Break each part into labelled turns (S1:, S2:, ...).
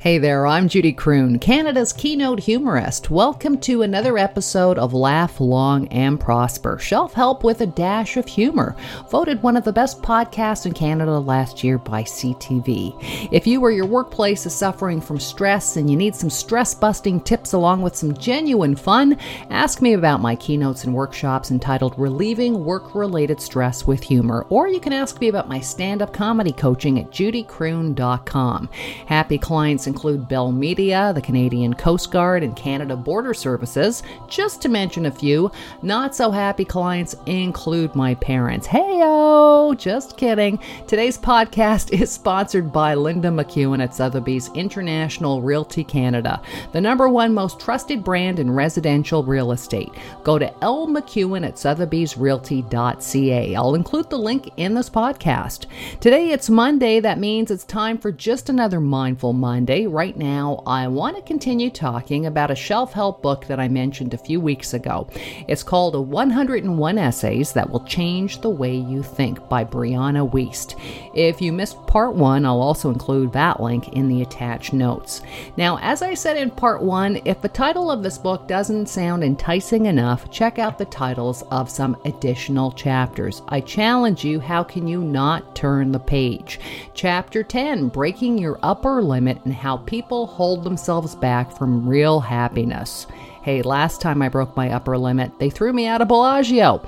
S1: Hey there, I'm Judy Croon, Canada's keynote humorist. Welcome to another episode of Laugh Long and Prosper, shelf help with a dash of humor. Voted one of the best podcasts in Canada last year by CTV. If you or your workplace is suffering from stress and you need some stress busting tips along with some genuine fun, ask me about my keynotes and workshops entitled Relieving Work Related Stress with Humor, or you can ask me about my stand up comedy coaching at judycroon.com. Happy clients include Bell Media, the Canadian Coast Guard, and Canada Border Services, just to mention a few. Not so happy clients include my parents. Heyo, just kidding. Today's podcast is sponsored by Linda McEwen at Sotheby's International Realty Canada, the number one most trusted brand in residential real estate. Go to lmcewen at sotheby'srealty.ca. I'll include the link in this podcast. Today it's Monday. That means it's time for just another Mindful Monday right now, I want to continue talking about a shelf help book that I mentioned a few weeks ago. It's called 101 Essays That Will Change the Way You Think by Brianna Wiest. If you missed part one, I'll also include that link in the attached notes. Now, as I said in part one, if the title of this book doesn't sound enticing enough, check out the titles of some additional chapters. I challenge you, how can you not turn the page? Chapter 10 Breaking Your Upper Limit and How People Hold Themselves Back from Real Happiness. Hey, last time I broke my upper limit, they threw me out of Bellagio.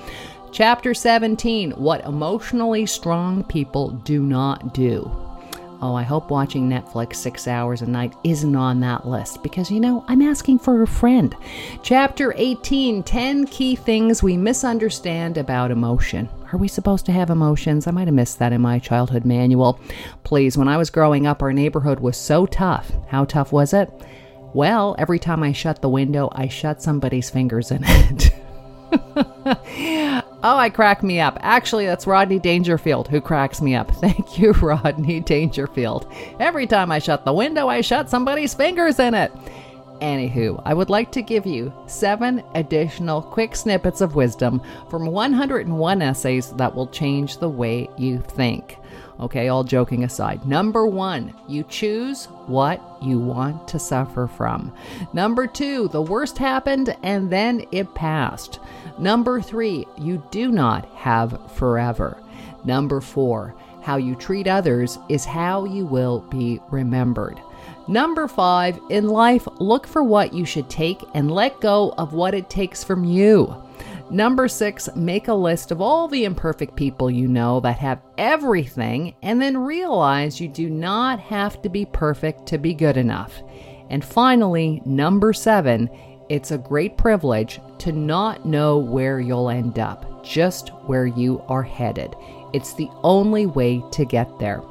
S1: Chapter 17 What Emotionally Strong People Do Not Do. Oh, I hope watching Netflix six hours a night isn't on that list because, you know, I'm asking for a friend. Chapter 18 10 Key Things We Misunderstand About Emotion. Are we supposed to have emotions? I might have missed that in my childhood manual. Please, when I was growing up, our neighborhood was so tough. How tough was it? Well, every time I shut the window, I shut somebody's fingers in it. oh, I crack me up. Actually, that's Rodney Dangerfield who cracks me up. Thank you, Rodney Dangerfield. Every time I shut the window, I shut somebody's fingers in it. Anywho, I would like to give you seven additional quick snippets of wisdom from 101 essays that will change the way you think. Okay, all joking aside. Number one, you choose what you want to suffer from. Number two, the worst happened and then it passed. Number three, you do not have forever. Number four, how you treat others is how you will be remembered. Number five, in life, look for what you should take and let go of what it takes from you. Number six, make a list of all the imperfect people you know that have everything, and then realize you do not have to be perfect to be good enough. And finally, number seven, it's a great privilege to not know where you'll end up, just where you are headed. It's the only way to get there.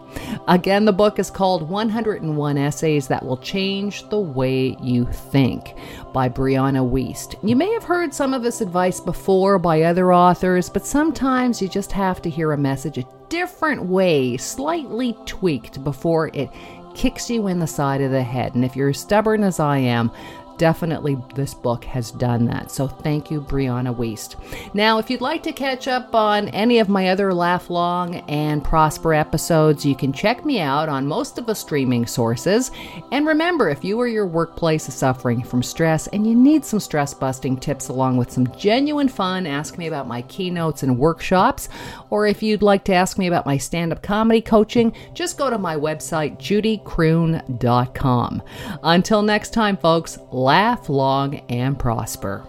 S1: Again, the book is called 101 Essays That Will Change the Way You Think by Brianna Wiest. You may have heard some of this advice before by other authors, but sometimes you just have to hear a message a different way, slightly tweaked, before it kicks you in the side of the head. And if you're as stubborn as I am, definitely this book has done that. So thank you, Brianna Wiest. Now, if you'd like to catch up on any of my other Laugh Long and Prosper episodes, you can check me out on most of the streaming sources. And remember, if you or your workplace is suffering from stress and you need some stress busting tips along with some genuine fun, ask me about my keynotes and workshops. Or if you'd like to ask me about my stand up comedy coaching, just go to my website, judycroon.com. Until next time, folks, laugh long and prosper.